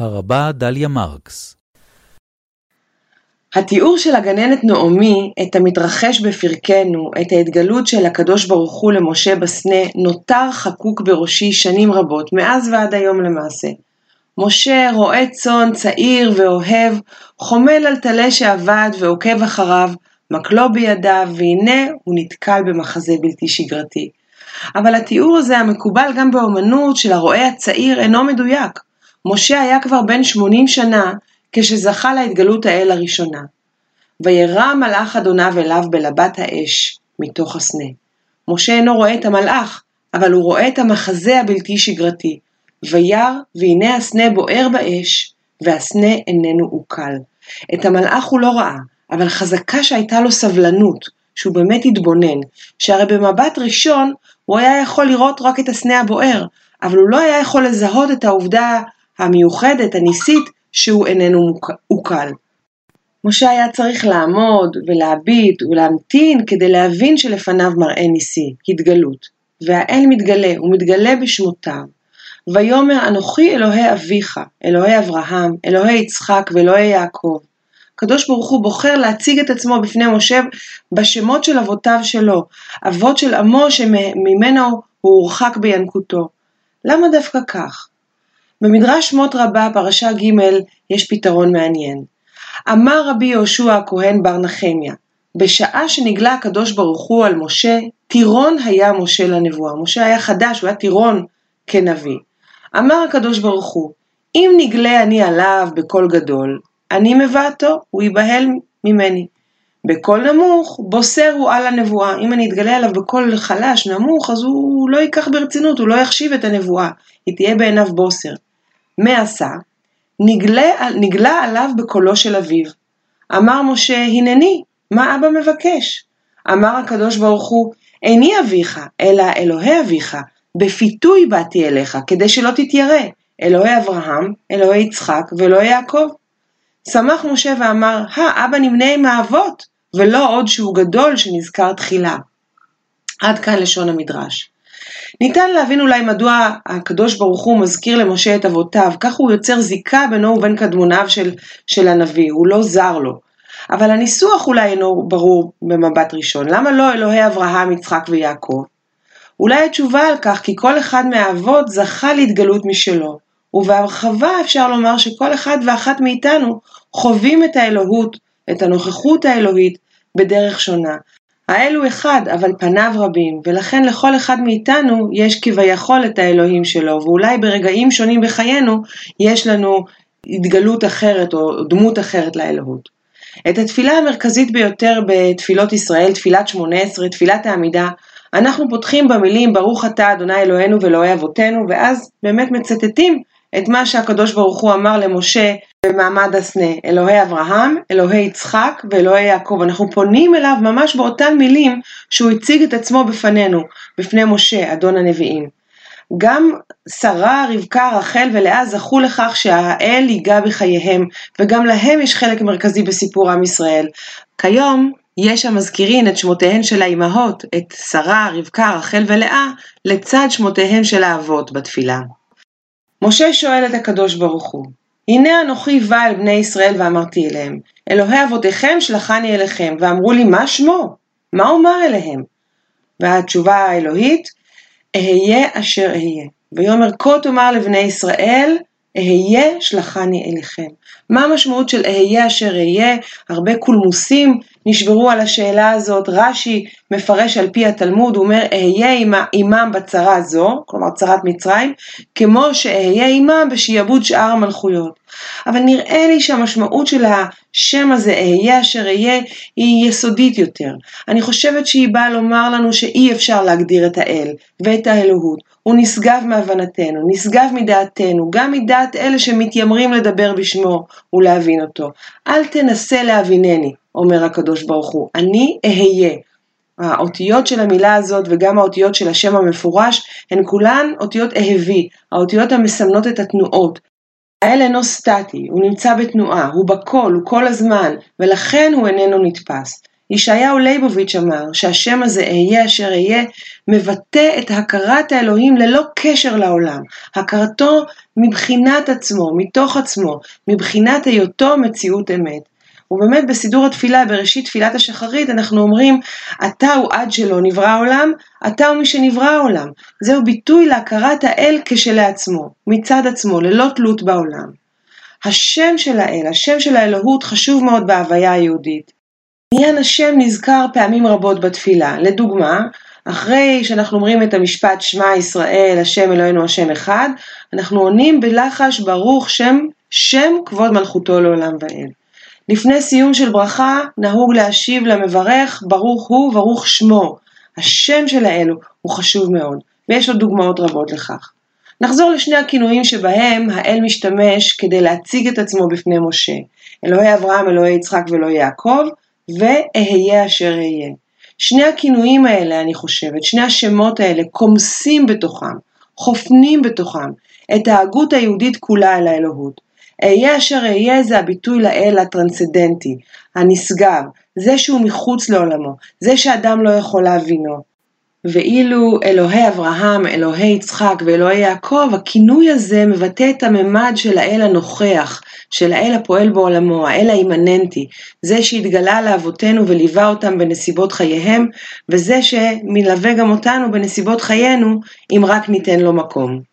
הרבה דליה מרקס התיאור של הגננת נעמי את המתרחש בפרקנו, את ההתגלות של הקדוש ברוך הוא למשה בסנה, נותר חקוק בראשי שנים רבות, מאז ועד היום למעשה. משה רועה צאן צעיר ואוהב, חומל על טלה שעבד ועוקב אחריו, מקלו בידיו, והנה הוא נתקל במחזה בלתי שגרתי. אבל התיאור הזה המקובל גם באומנות של הרועה הצעיר אינו מדויק. משה היה כבר בן 80 שנה כשזכה להתגלות האל הראשונה. וירא מלאך אדוניו אליו בלבת האש מתוך הסנה. משה אינו רואה את המלאך, אבל הוא רואה את המחזה הבלתי שגרתי. וירא והנה הסנה בוער באש, והסנה איננו עוקל. את המלאך הוא לא ראה, אבל חזקה שהייתה לו סבלנות, שהוא באמת התבונן, שהרי במבט ראשון הוא היה יכול לראות רק את הסנה הבוער, אבל הוא לא היה יכול לזהות את העובדה המיוחדת, הניסית, שהוא איננו עוקל. משה היה צריך לעמוד ולהביט ולהמתין כדי להבין שלפניו מראה ניסי, התגלות. והאל מתגלה, הוא מתגלה בשמותיו. ויאמר אנוכי אלוהי אביך, אלוהי אברהם, אלוהי יצחק ואלוהי יעקב. הקדוש ברוך הוא בוחר להציג את עצמו בפני משה בשמות של אבותיו שלו, אבות של עמו שממנו הוא הורחק בינקותו. למה דווקא כך? במדרש שמות רבה, פרשה ג', יש פתרון מעניין. אמר רבי יהושע הכהן בר נחמיה, בשעה שנגלה הקדוש ברוך הוא על משה, טירון היה משה לנבואה. משה היה חדש, הוא היה טירון כנביא. אמר הקדוש ברוך הוא, אם נגלה אני עליו בקול גדול, אני מבעתו, הוא ייבהל ממני. בקול נמוך, בוסר הוא על הנבואה. אם אני אתגלה עליו בקול חלש, נמוך, אז הוא לא ייקח ברצינות, הוא לא יחשיב את הנבואה. היא תהיה בעיניו בוסר. מה עשה? נגלה, נגלה עליו בקולו של אביו. אמר משה, הנני, מה אבא מבקש? אמר הקדוש ברוך הוא, איני אביך, אלא אלוהי אביך, בפיתוי באתי אליך, כדי שלא תתיירא, אלוהי אברהם, אלוהי יצחק ואלוהי יעקב. שמח משה ואמר, האבא נמנה עם האבות, ולא עוד שהוא גדול שנזכר תחילה. עד כאן לשון המדרש. ניתן להבין אולי מדוע הקדוש ברוך הוא מזכיר למשה את אבותיו, כך הוא יוצר זיקה בינו ובין קדמוניו של, של הנביא, הוא לא זר לו. אבל הניסוח אולי אינו ברור במבט ראשון, למה לא אלוהי אברהם, יצחק ויעקב? אולי התשובה על כך כי כל אחד מהאבות זכה להתגלות משלו, ובהרחבה אפשר לומר שכל אחד ואחת מאיתנו חווים את האלוהות, את הנוכחות האלוהית, בדרך שונה. האל הוא אחד, אבל פניו רבים, ולכן לכל אחד מאיתנו יש כביכול את האלוהים שלו, ואולי ברגעים שונים בחיינו יש לנו התגלות אחרת או דמות אחרת לאלוהות. את התפילה המרכזית ביותר בתפילות ישראל, תפילת שמונה עשרה, תפילת העמידה, אנחנו פותחים במילים ברוך אתה אדוני אלוהינו ואלוהי אבותינו, ואז באמת מצטטים את מה שהקדוש ברוך הוא אמר למשה במעמד הסנה, אלוהי אברהם, אלוהי יצחק ואלוהי יעקב. אנחנו פונים אליו ממש באותן מילים שהוא הציג את עצמו בפנינו, בפני משה, אדון הנביאים. גם שרה, רבקה, רחל ולאה זכו לכך שהאל ייגע בחייהם, וגם להם יש חלק מרכזי בסיפור עם ישראל. כיום יש המזכירים את שמותיהן של האימהות, את שרה, רבקה, רחל ולאה, לצד שמותיהם של האבות בתפילה. משה שואל את הקדוש ברוך הוא, הנה אנוכי בא אל בני ישראל ואמרתי אליהם, אלוהי אבותיכם שלחני אליכם, ואמרו לי מה שמו? מה אומר אליהם? והתשובה האלוהית, אהיה אשר אהיה. ויאמר כה תאמר לבני ישראל, אהיה שלחני אליכם. מה המשמעות של אהיה אשר אהיה? הרבה קולמוסים נשברו על השאלה הזאת, רש"י מפרש על פי התלמוד, הוא אומר אהיה עמם בצרה זו, כלומר צרת מצרים, כמו שאהיה עמם בשעבוד שאר המלכויות. אבל נראה לי שהמשמעות של השם הזה, אהיה אשר אהיה, היא יסודית יותר. אני חושבת שהיא באה לומר לנו שאי אפשר להגדיר את האל ואת האלוהות. הוא נשגב מהבנתנו, נשגב מדעתנו, גם מדעת אלה שמתיימרים לדבר בשמו ולהבין אותו. אל תנסה להבינני, אומר הקדוש ברוך הוא, אני אהיה. האותיות של המילה הזאת וגם האותיות של השם המפורש הן כולן אותיות אהבי, האותיות המסמנות את התנועות. האל אינו סטטי, הוא נמצא בתנועה, הוא בכל, הוא כל הזמן, ולכן הוא איננו נתפס. ישעיהו ליבוביץ' אמר שהשם הזה אהיה אשר אהיה מבטא את הכרת האלוהים ללא קשר לעולם, הכרתו מבחינת עצמו, מתוך עצמו, מבחינת היותו מציאות אמת. ובאמת בסידור התפילה, בראשית תפילת השחרית, אנחנו אומרים, אתה הוא עד שלא נברא העולם, אתה הוא מי שנברא העולם. זהו ביטוי להכרת האל כשלעצמו, מצד עצמו, ללא תלות בעולם. השם של האל, השם של האלוהות חשוב מאוד בהוויה היהודית. עניין השם נזכר פעמים רבות בתפילה. לדוגמה, אחרי שאנחנו אומרים את המשפט שמע ישראל, השם אלוהינו השם אחד, אנחנו עונים בלחש ברוך שם, שם כבוד מלכותו לעולם ועד. לפני סיום של ברכה נהוג להשיב למברך ברוך הוא, ברוך שמו. השם של האלו הוא חשוב מאוד, ויש עוד דוגמאות רבות לכך. נחזור לשני הכינויים שבהם האל משתמש כדי להציג את עצמו בפני משה. אלוהי אברהם, אלוהי יצחק ואלוהי יעקב, ואהיה אשר אהיה. שני הכינויים האלה, אני חושבת, שני השמות האלה, קומסים בתוכם, חופנים בתוכם, את ההגות היהודית כולה אל האלוהות. אהיה אשר אהיה זה הביטוי לאל הטרנסדנטי, הנשגב, זה שהוא מחוץ לעולמו, זה שאדם לא יכול להבינו. ואילו אלוהי אברהם, אלוהי יצחק ואלוהי יעקב, הכינוי הזה מבטא את הממד של האל הנוכח, של האל הפועל בעולמו, האל האימננטי, זה שהתגלה לאבותינו וליווה אותם בנסיבות חייהם, וזה שמלווה גם אותנו בנסיבות חיינו, אם רק ניתן לו מקום.